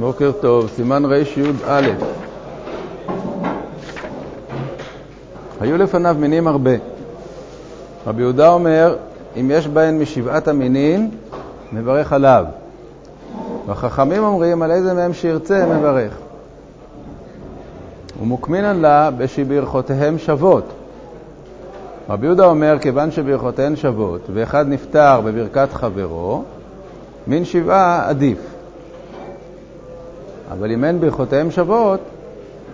בוקר טוב, סימן רי"א. היו לפניו מינים הרבה. רבי יהודה אומר, אם יש בהן משבעת המינים, מברך עליו. והחכמים אומרים, על איזה מהם שירצה, מברך. ומוקמינן לה בשברכותיהם שוות. רבי יהודה אומר, כיוון שברכותיהן שוות, ואחד נפטר בברכת חברו, מין שבעה עדיף. אבל אם אין ברכותיהם שוות,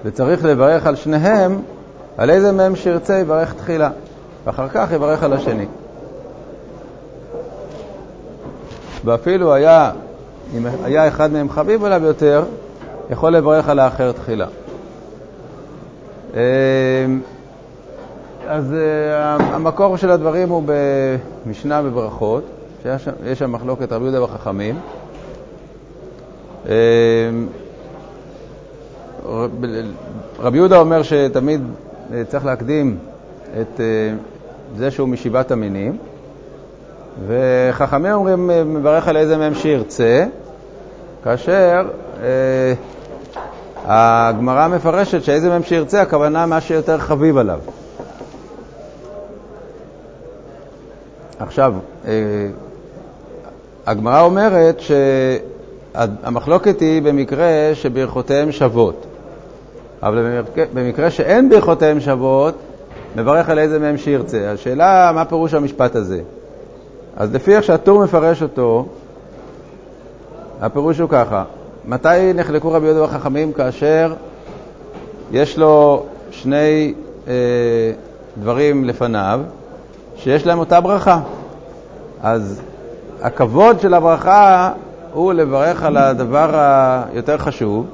וצריך לברך על שניהם, על איזה מהם שירצה יברך תחילה, ואחר כך יברך על השני. ואפילו היה, אם היה אחד מהם חביב עליו יותר, יכול לברך על האחר תחילה. אמ, אז אה, המקור של הדברים הוא במשנה בברכות, שיש שם מחלוקת רבי יהודה וחכמים. רבי יהודה אומר שתמיד אה, צריך להקדים את אה, זה שהוא משבעת המינים, וחכמים אומרים, מברך על איזה מהם שירצה, כאשר אה, הגמרא מפרשת שאיזה מהם שירצה, הכוונה מה שיותר חביב עליו. עכשיו, אה, הגמרא אומרת שהמחלוקת היא במקרה שברכותיהם שוות. אבל במקרה, במקרה שאין ברכותיהם שוות, מברך על איזה מהם שירצה. השאלה, מה פירוש המשפט הזה? אז לפי איך שהטור מפרש אותו, הפירוש הוא ככה: מתי נחלקו רבי יהודה וחכמים? כאשר יש לו שני אה, דברים לפניו שיש להם אותה ברכה. אז הכבוד של הברכה הוא לברך על הדבר היותר חשוב,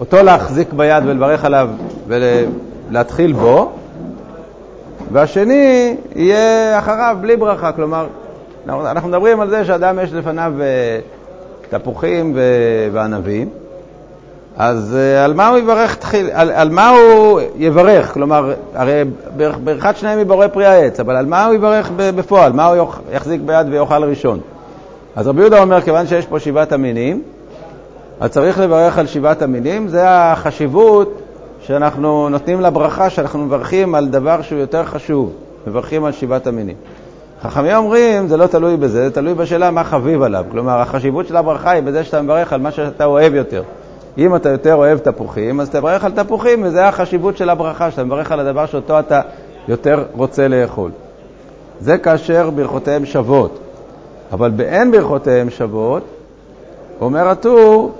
אותו להחזיק ביד ולברך עליו ולהתחיל בו, והשני יהיה אחריו בלי ברכה. כלומר, אנחנו מדברים על זה שאדם יש לפניו אה, תפוחים וענבים, אז אה, על מה הוא יברך תחיל, על, על מה הוא יברך? כלומר, הרי ברכת שניהם היא בורא פרי העץ, אבל על מה הוא יברך בפועל? מה הוא יחזיק ביד ויאכל ראשון? אז רבי יהודה אומר, כיוון שיש פה שבעת המינים, אז צריך לברך על שבעת המינים, זה החשיבות שאנחנו נותנים לברכה, שאנחנו מברכים על דבר שהוא יותר חשוב, מברכים על שבעת המינים. חכמים אומרים, זה לא תלוי בזה, זה תלוי בשאלה מה חביב עליו. כלומר, החשיבות של הברכה היא בזה שאתה מברך על מה שאתה אוהב יותר. אם אתה יותר אוהב תפוחים, אז תברך על תפוחים, וזה החשיבות של הברכה, שאתה מברך על הדבר שאותו אתה יותר רוצה לאכול. זה כאשר ברכותיהם שוות. אבל באין ברכותיהם שוות, אומר הטור,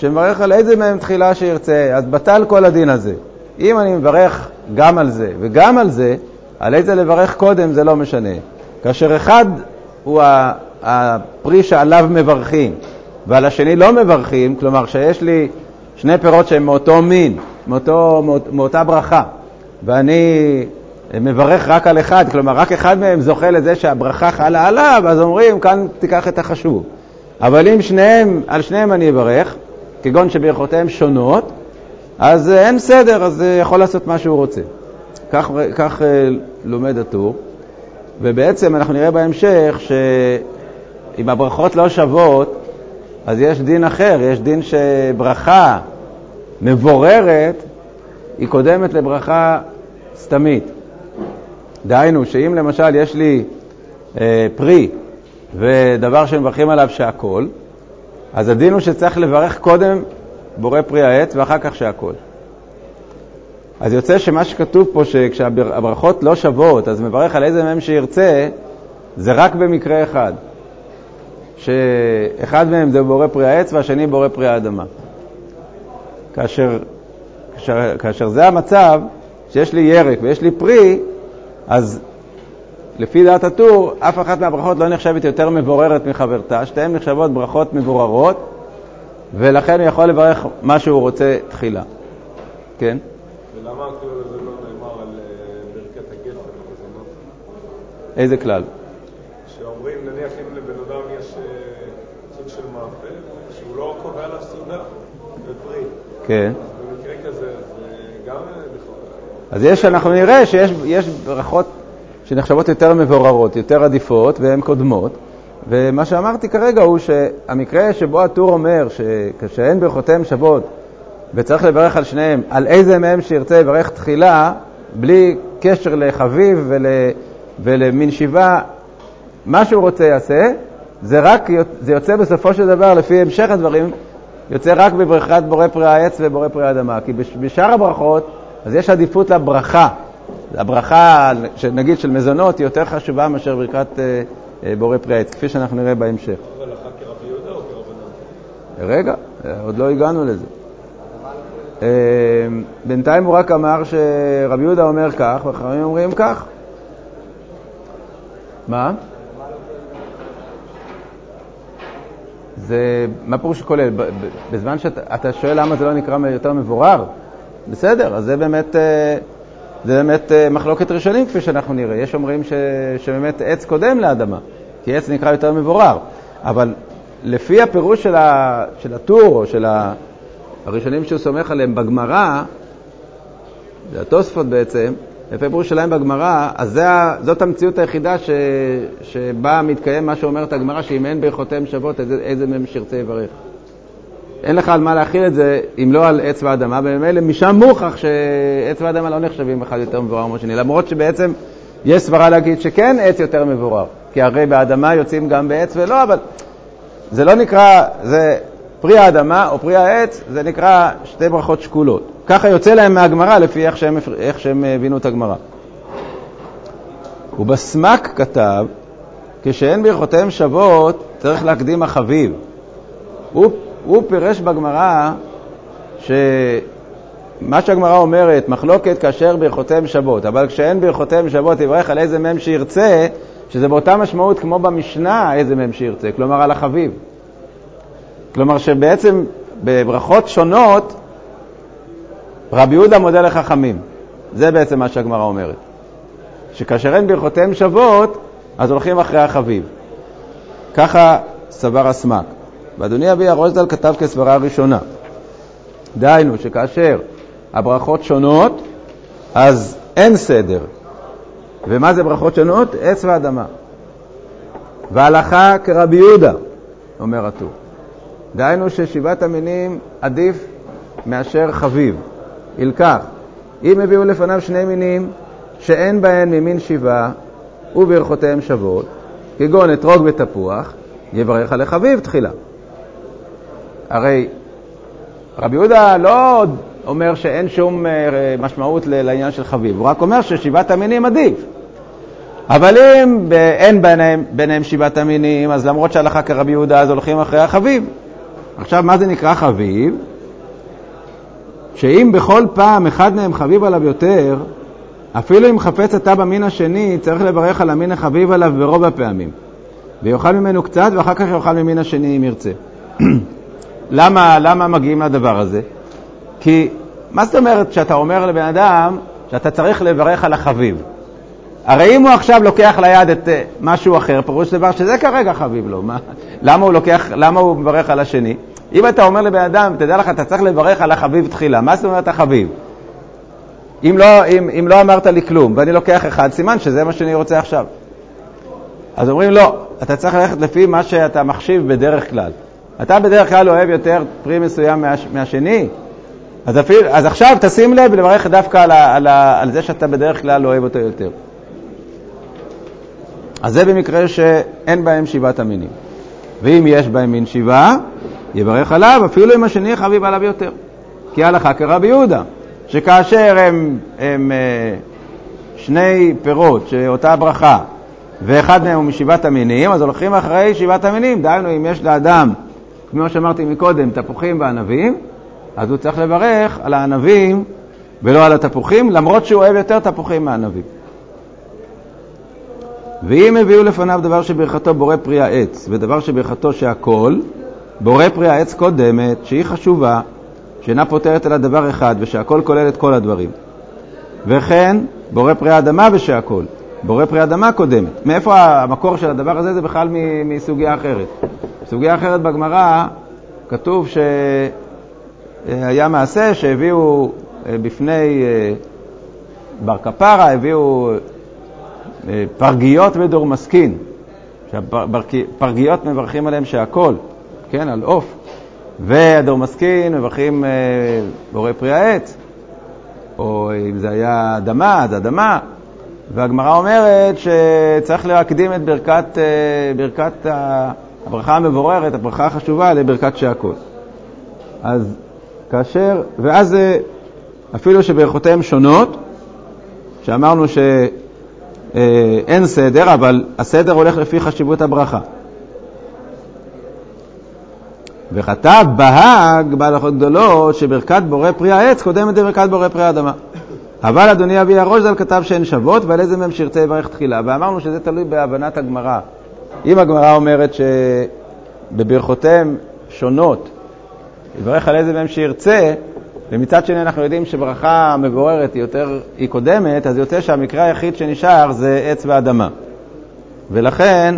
שמברך על איזה מהם תחילה שירצה, אז בטל כל הדין הזה. אם אני מברך גם על זה וגם על זה, על איזה לברך קודם זה לא משנה. כאשר אחד הוא הפרי שעליו מברכים ועל השני לא מברכים, כלומר שיש לי שני פירות שהם מאותו מין, מאותו, מאות, מאותה ברכה, ואני מברך רק על אחד, כלומר רק אחד מהם זוכה לזה שהברכה חלה עליו, אז אומרים, כאן תיקח את החשוב. אבל אם שניהם, על שניהם אני אברך, כגון שברכותיהם שונות, אז אין סדר, אז יכול לעשות מה שהוא רוצה. כך, כך אה, לומד הטור, ובעצם אנחנו נראה בהמשך שאם הברכות לא שוות, אז יש דין אחר, יש דין שברכה מבוררת היא קודמת לברכה סתמית. דהיינו, שאם למשל יש לי אה, פרי ודבר שמברכים עליו שהכול, אז הדין הוא שצריך לברך קודם בורא פרי העץ ואחר כך שהכול. אז יוצא שמה שכתוב פה, שכשהברכות לא שוות, אז מברך על איזה מהם שירצה, זה רק במקרה אחד. שאחד מהם זה בורא פרי העץ והשני בורא פרי האדמה. כאשר, כאשר, כאשר זה המצב, שיש לי ירק ויש לי פרי, אז לפי דעת הטור, אף אחת מהברכות לא נחשבת יותר מבוררת מחברתה, שתיהן נחשבות ברכות מבוררות, ולכן הוא יכול לברך מה שהוא רוצה תחילה. כן? ולמה הכלל הזה לא נאמר על אה, ברכת הגפן המזונות? איזה כלל? שאומרים, נניח אם לבן אדם יש אה, סוג של מאפה, שהוא לא קובע לה סעודה ופרי. כן. אז במקרה כזה, זה גם אה, אז יש, אנחנו נראה שיש ברכות שנחשבות יותר מבוררות, יותר עדיפות, והן קודמות, ומה שאמרתי כרגע הוא שהמקרה שבו הטור אומר שכשאין ברכותיהם שוות וצריך לברך על שניהם, על איזה מהם שירצה לברך תחילה, בלי קשר לחביב ול, ולמין שיבה, מה שהוא רוצה יעשה, זה רק, זה יוצא בסופו של דבר, לפי המשך הדברים, יוצא רק בברכת בורא פרי העץ ובורא פרי האדמה. כי בשאר הברכות, אז יש עדיפות לברכה. הברכה, נגיד, של מזונות היא יותר חשובה מאשר ברכת אה, אה, בורא פרי העץ, כפי שאנחנו נראה בהמשך. אבל אחת כרבי יהודה או כרבנן? רגע, עוד לא הגענו לזה. אה, בינתיים הוא רק אמר שרבי יהודה אומר כך, וחכמים אומרים כך. מה? זה, מה פירוש כולל? בזמן שאתה שואל למה זה לא נקרא יותר מבורר, בסדר, אז זה באמת, אה, זה באמת אה, מחלוקת ראשונים כפי שאנחנו נראה. יש אומרים ש, שבאמת עץ קודם לאדמה, כי עץ נקרא יותר מבורר, אבל לפי הפירוש של, ה, של הטור או של הראשונים שהוא סומך עליהם בגמרא, זה התוספות בעצם, לפי הפירוש שלהם בגמרא, אז זה, זאת המציאות היחידה ש, שבה מתקיים מה שאומרת הגמרא, שאם אין ברכותיהם שוות, איזה, איזה מהם שירצה יברך. אין לך על מה להכיל את זה אם לא על עץ ואדמה, וממילא משם מוכח שעץ ואדמה לא נחשבים אחד יותר מבורר מהשני, למרות שבעצם יש סברה להגיד שכן עץ יותר מבורר, כי הרי באדמה יוצאים גם בעץ ולא, אבל זה לא נקרא, זה פרי האדמה או פרי העץ, זה נקרא שתי ברכות שקולות. ככה יוצא להם מהגמרא לפי איך שהם, איך שהם הבינו את הגמרא. ובסמק כתב, כשאין ברכותיהם שוות, צריך להקדים החביב. הוא, הוא פירש בגמרא שמה שהגמרא אומרת, מחלוקת כאשר ברכותיהם שוות, אבל כשאין ברכותיהם שוות, יברך על איזה מהם שירצה, שזה באותה משמעות כמו במשנה איזה מהם שירצה, כלומר על החביב. כלומר שבעצם בברכות שונות רבי יהודה מודה לחכמים. זה בעצם מה שהגמרא אומרת. שכאשר אין ברכותיהם שוות, אז הולכים אחרי החביב. ככה סבר הסמ"ק. ואדוני אבי הרוזדל כתב כסברה ראשונה. דהיינו שכאשר הברכות שונות, אז אין סדר. ומה זה ברכות שונות? עץ ואדמה. והלכה כרבי יהודה, אומר הטור. דהיינו ששבעת המינים עדיף מאשר חביב. ילקח. אם הביאו לפניו שני מינים שאין בהן ממין שבעה וברכותיהם שוות, כגון אתרוג ותפוח, יברך על החביב תחילה. הרי רבי יהודה לא אומר שאין שום אה, משמעות לעניין של חביב, הוא רק אומר ששבעת המינים עדיף. אבל אם אין ביניהם, ביניהם שבעת המינים, אז למרות שהלכה כרבי יהודה, אז הולכים אחרי החביב. עכשיו, מה זה נקרא חביב? שאם בכל פעם אחד מהם חביב עליו יותר, אפילו אם חפץ אתה במין השני, צריך לברך על המין החביב עליו ברוב הפעמים. ויאכל ממנו קצת, ואחר כך יאכל ממין השני אם ירצה. למה, למה מגיעים לדבר הזה? כי מה זאת אומרת שאתה אומר לבן אדם שאתה צריך לברך על החביב? הרי אם הוא עכשיו לוקח ליד את uh, משהו אחר, פירוש דבר שזה כרגע חביב לו. מה, למה, הוא לוקח, למה הוא מברך על השני? אם אתה אומר לבן אדם, תדע לך, אתה צריך לברך על החביב תחילה. מה זאת אומרת החביב? אם לא, אם, אם לא אמרת לי כלום ואני לוקח אחד, סימן שזה מה שאני רוצה עכשיו. אז אומרים, לא, אתה צריך ללכת לפי מה שאתה מחשיב בדרך כלל. אתה בדרך כלל אוהב יותר פרי מסוים מה, מהשני, אז, אפילו, אז עכשיו תשים לב לברך דווקא על, ה, על, ה, על זה שאתה בדרך כלל אוהב אותו יותר. אז זה במקרה שאין בהם שבעת המינים. ואם יש בהם מין שבעה, יברך עליו, אפילו אם השני חביב עליו יותר. כי הלכה כרבי יהודה, שכאשר הם, הם אה, שני פירות שאותה ברכה, ואחד מהם הוא משבעת המינים, אז הולכים אחרי שבעת המינים. דהיינו, אם יש לאדם, כמו שאמרתי מקודם, תפוחים וענבים, אז הוא צריך לברך על הענבים ולא על התפוחים, למרות שהוא אוהב יותר תפוחים מענבים. ואם הביאו לפניו דבר שברכתו בורא פרי העץ, ודבר שברכתו שהכל, בורא פרי העץ קודמת, שהיא חשובה, שאינה פותרת אלא דבר אחד, ושהכל כולל את כל הדברים. וכן, בורא פרי האדמה ושהכל. בורא פרי אדמה קודמת. מאיפה המקור של הדבר הזה? זה בכלל מסוגיה אחרת. בסוגיה אחרת בגמרא כתוב שהיה מעשה שהביאו אה, בפני אה, בר כפרה, הביאו אה, פרגיות ודורמסקין, שהפרגיות מברכים עליהם שהכל, כן, על עוף. והדורמסקין מברכים אה, בורא פרי העץ, או אם זה היה אדמה, אז אדמה. והגמרא אומרת שצריך להקדים את ברכת, אה, ברכת הברכה המבוררת, הברכה החשובה, לברכת שהכל. אז כאשר, ואז אפילו שברכותיהם שונות, שאמרנו שאין סדר, אבל הסדר הולך לפי חשיבות הברכה. וכתב בהאג בהלכות גדולות שברכת בורא פרי העץ קודמת לברכת בורא פרי האדמה. אבל אדוני אבי הראש ז"ל כתב שהן שוות ועל איזה מהם שירצה יברך תחילה. ואמרנו שזה תלוי בהבנת הגמרא. אם הגמרא אומרת שבברכותיהם שונות, יברך על איזה מהם שירצה, ומצד שני אנחנו יודעים שברכה מבוררת היא יותר, היא קודמת, אז יוצא שהמקרה היחיד שנשאר זה עץ ואדמה. ולכן,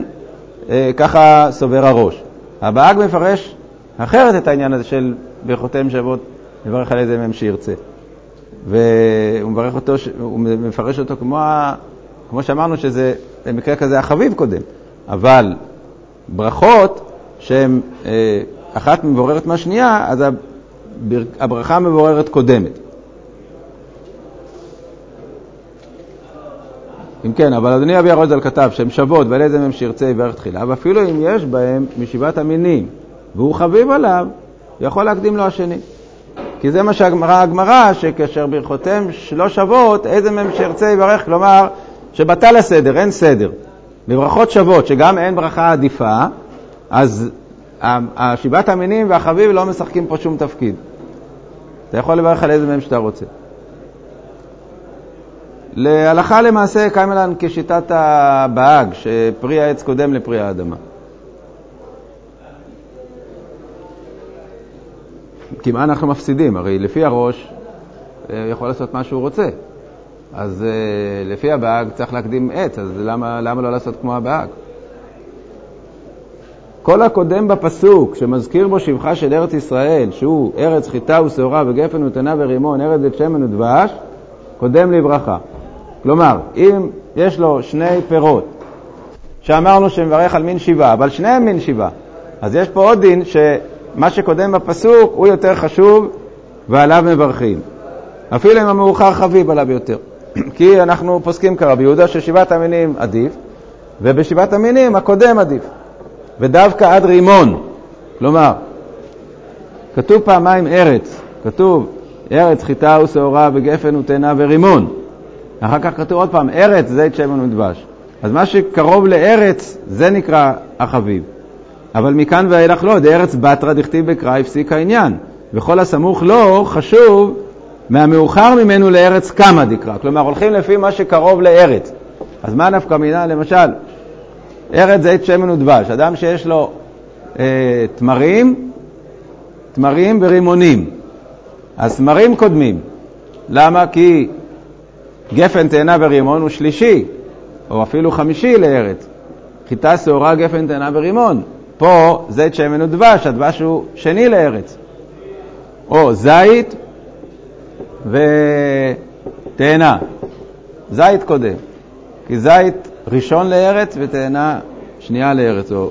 אה, ככה סובר הראש. הבאג מפרש אחרת את העניין הזה של ברכותיהם שוות, מברך על איזה מהם שירצה. והוא מברך אותו, הוא מפרש אותו כמו, כמו שאמרנו שזה במקרה כזה החביב קודם, אבל ברכות שהן אה, אחת מבוררת מהשנייה, אז הברכה המבוררת קודמת. אם כן, אבל אדוני אבי הרוזל כתב שהן שוות ועל איזה מהם שירצה יברך תחילה, ואפילו אם יש בהם משבעת המינים והוא חביב עליו, יכול להקדים לו השני. כי זה מה שאמרה הגמרא, שכאשר ברכותיהם לא שוות, איזה מהם שירצה יברך, כלומר, שבטל הסדר, אין סדר. בברכות שוות, שגם אין ברכה עדיפה, אז שבעת המינים והחביב לא משחקים פה שום תפקיד. אתה יכול לברך על איזה מהם שאתה רוצה. להלכה למעשה קיימלן כשיטת הבאג, שפרי העץ קודם לפרי האדמה. כי מה אנחנו מפסידים? הרי לפי הראש אה, יכול לעשות מה שהוא רוצה. אז uh, לפי הבאג צריך להקדים עץ, אז למה, למה לא לעשות כמו הבאג? כל הקודם בפסוק, שמזכיר בו שבחה של ארץ ישראל, שהוא ארץ חיטה ושעורה וגפן ותנה ורימון, ארץ בית שמן ודבש, קודם לברכה. כלומר, אם יש לו שני פירות, שאמרנו שמברך על מין שיבה, אבל שניהם מין שיבה, אז יש פה עוד דין שמה שקודם בפסוק הוא יותר חשוב ועליו מברכים. אפילו אם המאוחר חביב עליו יותר. כי אנחנו פוסקים כרבי יהודה ששבעת המינים עדיף, ובשבעת המינים הקודם עדיף. ודווקא עד רימון. כלומר, כתוב פעמיים ארץ, כתוב ארץ חיטה ושעורה וגפן ותאנה ורימון. אחר כך כתוב עוד פעם, ארץ זית שמן ודבש. אז מה שקרוב לארץ, זה נקרא החביב. אבל מכאן ואילך לא, דארץ בתרא דכתיב בקרא הפסיק העניין. וכל הסמוך לו חשוב מהמאוחר ממנו לארץ כמה דקרא. כלומר, הולכים לפי מה שקרוב לארץ. אז מה נפקא מינה? למשל, ארץ זית שמן ודבש. אדם שיש לו אה, תמרים, תמרים ורימונים. אז תמרים קודמים. למה? כי גפן, תאנה ורימון הוא שלישי, או אפילו חמישי לארץ. חיטה, שעורה, גפן, תאנה ורימון. פה זית שמן ודבש, הדבש הוא שני לארץ. או זית ותאנה. זית קודם, כי זית ראשון לארץ ותאנה שנייה לארץ, או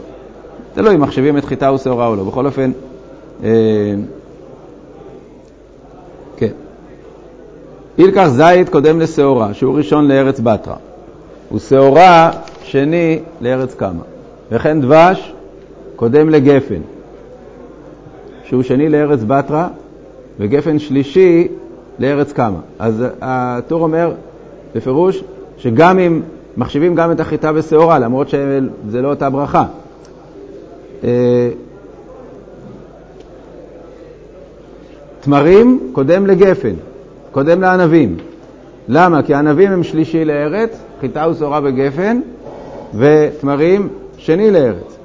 תלוי אם מחשבים את חיטה ושעורה או לא. בכל אופן, אה, כן. אילקח זית קודם לשעורה, שהוא ראשון לארץ בתרא, ושעורה שני לארץ קמה. וכן דבש קודם לגפן, שהוא שני לארץ בתרא, וגפן שלישי לארץ קמה. אז הטור אומר בפירוש שגם אם מחשיבים גם את החיטה ושעורה, למרות שזה לא אותה ברכה. אה, תמרים קודם לגפן, קודם לענבים. למה? כי הענבים הם שלישי לארץ, חיטה ושעורה וגפן, ותמרים שני לארץ.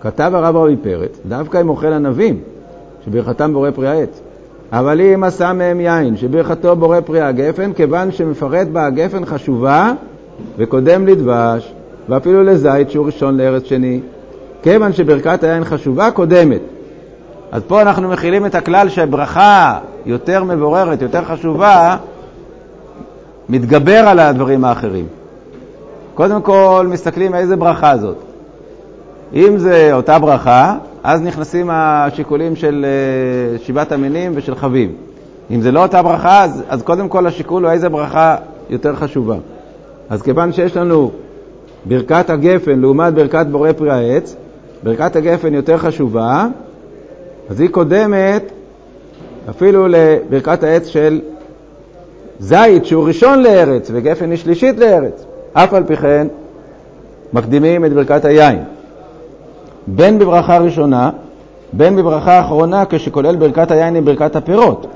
כתב הרב רבי פרץ, דווקא אם אוכל ענבים, שברכתם בורא פרי העץ. אבל אם עשה מהם יין, שברכתו בורא פרי הגפן, כיוון שמפרט בה הגפן חשובה וקודם לדבש, ואפילו לזית שהוא ראשון לארץ שני. כיוון שברכת היין חשובה, קודמת. אז פה אנחנו מכילים את הכלל שברכה יותר מבוררת, יותר חשובה, מתגבר על הדברים האחרים. קודם כל מסתכלים איזה ברכה זאת. אם זה אותה ברכה, אז נכנסים השיקולים של אה, שבעת המינים ושל חביב. אם זה לא אותה ברכה, אז, אז קודם כל השיקול הוא איזה ברכה יותר חשובה. אז כיוון שיש לנו ברכת הגפן לעומת ברכת בורא פרי העץ, ברכת הגפן יותר חשובה, אז היא קודמת אפילו לברכת העץ של זית, שהוא ראשון לארץ, וגפן היא שלישית לארץ. אף על פי כן, מקדימים את ברכת היין. בין בברכה ראשונה, בין בברכה אחרונה, כשכולל ברכת היין עם ברכת הפירות,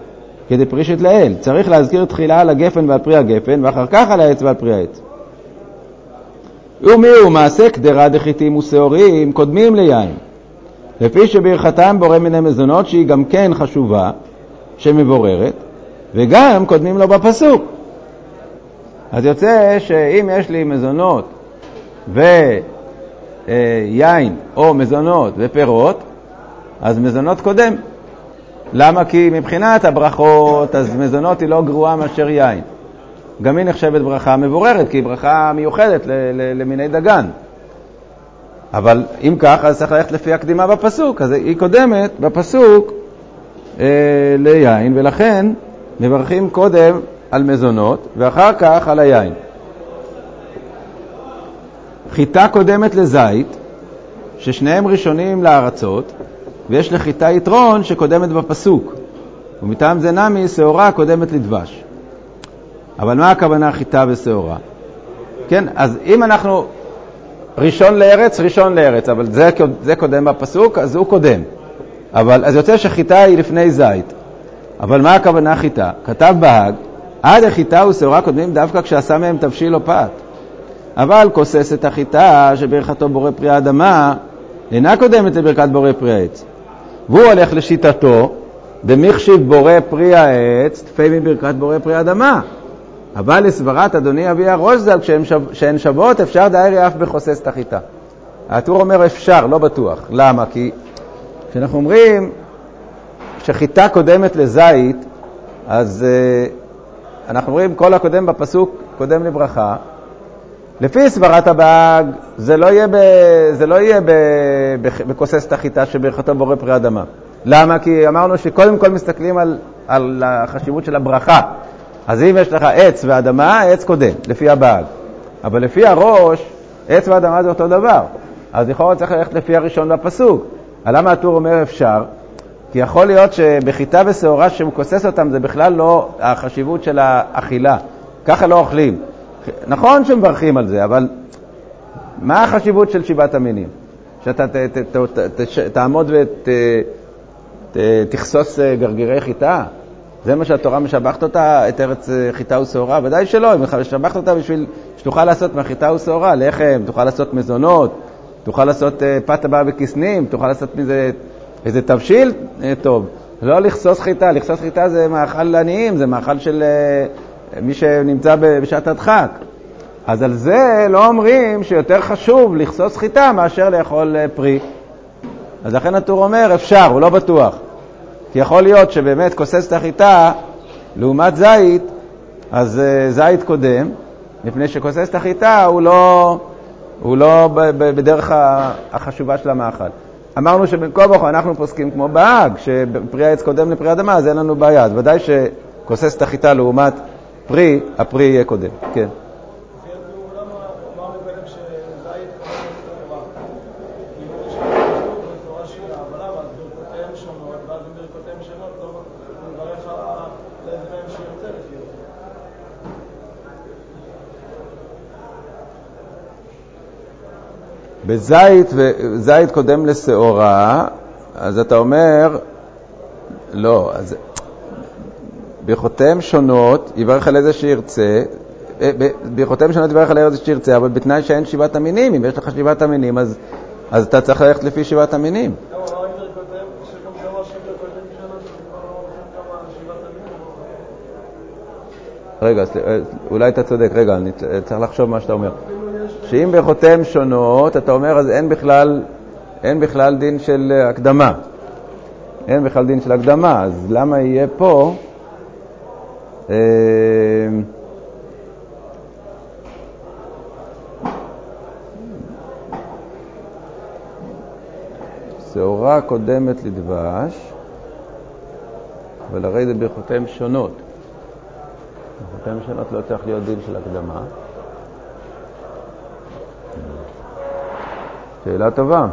כדי פרישת לאל. צריך להזכיר תחילה על הגפן ועל פרי הגפן, ואחר כך על העץ ועל פרי העץ. ומי הוא מעשה קדרה דחיתים ושעורים קודמים ליין, לפי שברכתם בורא מיני מזונות שהיא גם כן חשובה, שמבוררת, וגם קודמים לו בפסוק. אז יוצא שאם יש לי מזונות ויין או מזונות ופירות, אז מזונות קודם. למה? כי מבחינת הברכות, אז מזונות היא לא גרועה מאשר יין. גם היא נחשבת ברכה מבוררת, כי היא ברכה מיוחדת למיני דגן. אבל אם כך, אז צריך ללכת לפי הקדימה בפסוק, אז היא קודמת בפסוק אה, ליין, ולכן מברכים קודם על מזונות ואחר כך על היין. חיטה קודמת לזית, ששניהם ראשונים לארצות, ויש לחיטה יתרון שקודמת בפסוק, ומטעם זה נמי שעורה קודמת לדבש. אבל מה הכוונה חיטה ושעורה? כן, אז אם אנחנו ראשון לארץ, ראשון לארץ, אבל זה, זה קודם בפסוק, אז הוא קודם. אבל, אז יוצא שחיטה היא לפני זית. אבל מה הכוונה חיטה? כתב בהאג, עד החיטה ושעורה קודמים דווקא כשעשה מהם תבשיל או פת. אבל כוסס את החיטה שברכתו בורא פרי האדמה אינה קודמת לברכת בורא פרי העץ. והוא הולך לשיטתו, דמחשיב בורא פרי העץ, תפי מברכת בורא פרי האדמה. אבל לסברת אדוני אבי הראש ז"ל, כשהן שוות, אפשר דיירי אף בכוסס את החיטה. הטור אומר אפשר, לא בטוח. למה? כי כשאנחנו אומרים שחיטה קודמת לזית, אז uh, אנחנו אומרים כל הקודם בפסוק קודם לברכה. לפי סברת הבאג, זה לא יהיה, ב, זה לא יהיה ב, ב, בכוסס את החיטה שברכתו בורא פרי אדמה. למה? כי אמרנו שקודם כל מסתכלים על, על החשיבות של הברכה. אז אם יש לך עץ ואדמה, עץ קודם, לפי הבאג. אבל לפי הראש, עץ ואדמה זה אותו דבר. אז לכאורה צריך ללכת לפי הראשון בפסוק. למה הטור אומר אפשר? כי יכול להיות שבחיטה ושעורה שהוא כוסס אותם זה בכלל לא החשיבות של האכילה. ככה לא אוכלים. נכון שמברכים על זה, אבל מה החשיבות של שבעת המינים? שאתה ת, ת, ת, ת, ת, תעמוד ותכסוס אה, גרגירי חיטה? זה מה שהתורה משבחת אותה, את ארץ אה, חיטה ושעורה? ודאי שלא, היא משבחת אותה בשביל שתוכל לעשות מהחיטה ושעורה לחם, תוכל לעשות מזונות, תוכל לעשות אה, פת הבאה בכסנים, תוכל לעשות מזה איזה תבשיל טוב. לא לכסוס חיטה, לכסוס חיטה זה מאכל לעניים, זה מאכל של מי שנמצא בשעת הדחק. אז על זה לא אומרים שיותר חשוב לכסוס חיטה מאשר לאכול פרי. אז לכן הטור אומר, אפשר, הוא לא בטוח. כי יכול להיות שבאמת כוסס את החיטה לעומת זית, אז uh, זית קודם, מפני שכוסס את החיטה הוא לא, הוא לא בדרך החשובה של המאכל. אמרנו שבין כה וכה אנחנו פוסקים כמו בהאג, שפרי העץ קודם לפרי אדמה, אז אין לנו בעיה. אז ודאי שכוסס את החיטה לעומת פרי, הפרי יהיה קודם. כן. בזית, זית קודם לשעורה, אז אתה אומר, לא, אז ברכותיהם שונות, יברך על איזה שירצה, אה, ברכותיהם שונות יברך על איזה שירצה, אבל בתנאי שאין שבעת המינים, אם יש לך שבעת המינים, אז, אז אתה צריך ללכת לפי שבעת המינים. רגע, אה, אולי אתה צודק, רגע, אני צריך לחשוב מה שאתה אומר. שאם ברכותיהם שונות, אתה אומר, אז אין בכלל, אין בכלל דין של הקדמה. אין בכלל דין של הקדמה, אז למה יהיה פה... אה, שעורה קודמת לדבש, אבל הרי זה ברכותיהם שונות. ברכותיהם שונות לא צריך להיות דין של הקדמה. שאלה טובה.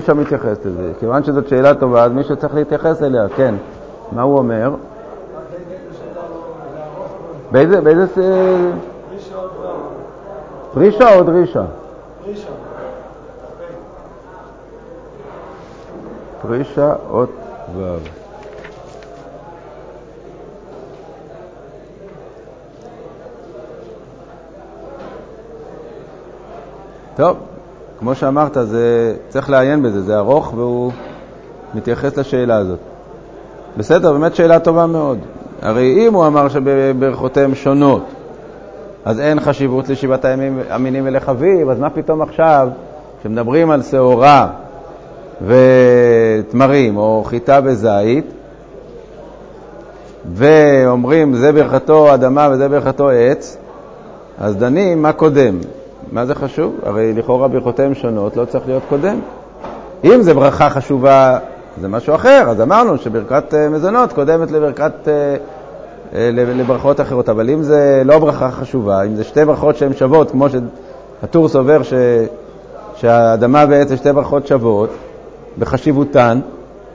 הפרישה מתייחס לזה. כיוון שזאת שאלה טובה, אז מישהו צריך להתייחס אליה, כן. מה הוא אומר? באיזה... באיזה... פרישה או דרישה? פרישה אות ו'. טוב, כמו שאמרת, זה, צריך לעיין בזה, זה ארוך והוא מתייחס לשאלה הזאת. בסדר, באמת שאלה טובה מאוד. הרי אם הוא אמר שברכותיהם שונות, אז אין חשיבות לשבעת הימים המינים ולחביב, אז מה פתאום עכשיו, כשמדברים על שעורה ותמרים או חיטה בזית, ואומרים זה ברכתו אדמה וזה ברכתו עץ, אז דנים מה קודם, מה זה חשוב? הרי לכאורה ברכותיהם שונות, לא צריך להיות קודם. אם זה ברכה חשובה, זה משהו אחר, אז אמרנו שברכת אה, מזונות קודמת לברכת, אה, אה, לברכות אחרות, אבל אם זה לא ברכה חשובה, אם זה שתי ברכות שהן שוות, כמו שהטור סובר ש, שהאדמה ועץ זה שתי ברכות שוות בחשיבותן,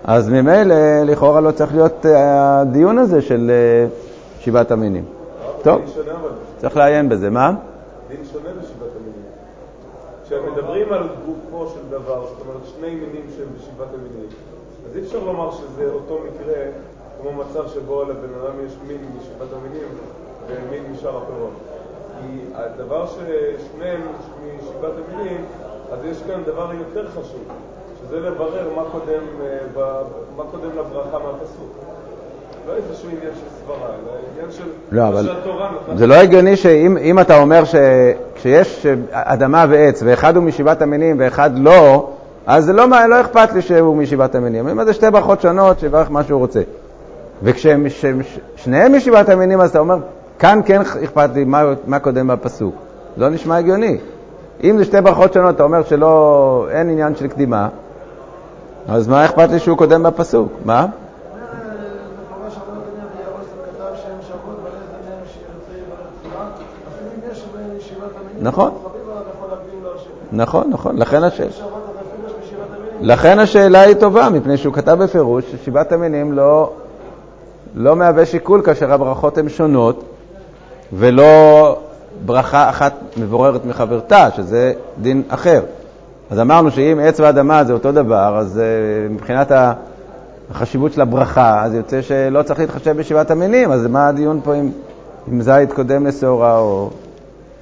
אז ממילא לכאורה לא צריך להיות הדיון הזה של שבעת המינים. טוב, צריך לעיין בזה. מה? דין שונה. כשמדברים על גופו של דבר, זאת אומרת שני מינים שהם בשבעת המינים, אז אי אפשר לומר שזה אותו מקרה כמו מצב שבו לבן אדם יש מין משבעת המינים ומין משאר הפירות. כי הדבר ששניהם משבעת המינים, אז יש כאן דבר יותר חשוב, שזה לברר מה קודם, אה, מה קודם לברכה מהפסוק. לא איזשהו עניין של סברה, אלא עניין של לא, אבל זה לא הגיוני שאם אתה אומר שכשיש אדמה ועץ ואחד הוא משבעת המינים ואחד לא, אז לא, לא אכפת לי שהוא משבעת המינים. אם זה שתי ברכות שונות, שיברך מה שהוא רוצה. וכששניהם משבעת המינים, אז אתה אומר, כאן כן אכפת לי מה, מה קודם בפסוק. לא נשמע הגיוני. אם זה שתי ברכות שונות, אתה אומר שלא, אין עניין של קדימה, אז מה אכפת לי שהוא קודם בפסוק? מה? נכון. נכון, נכון, לכן השאלה. לכן השאלה היא טובה, מפני שהוא כתב בפירוש ששבעת המינים לא, לא מהווה שיקול כאשר הברכות הן שונות, ולא ברכה אחת מבוררת מחברתה, שזה דין אחר. אז אמרנו שאם עץ ואדמה זה אותו דבר, אז uh, מבחינת החשיבות של הברכה, אז יוצא שלא צריך להתחשב בשבעת המינים, אז מה הדיון פה אם, אם זית קודם לשעורה או...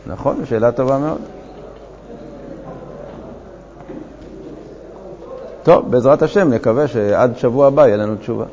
נכון, שאלה טובה מאוד. טוב, בעזרת השם, נקווה שעד שבוע הבא יהיה לנו תשובה.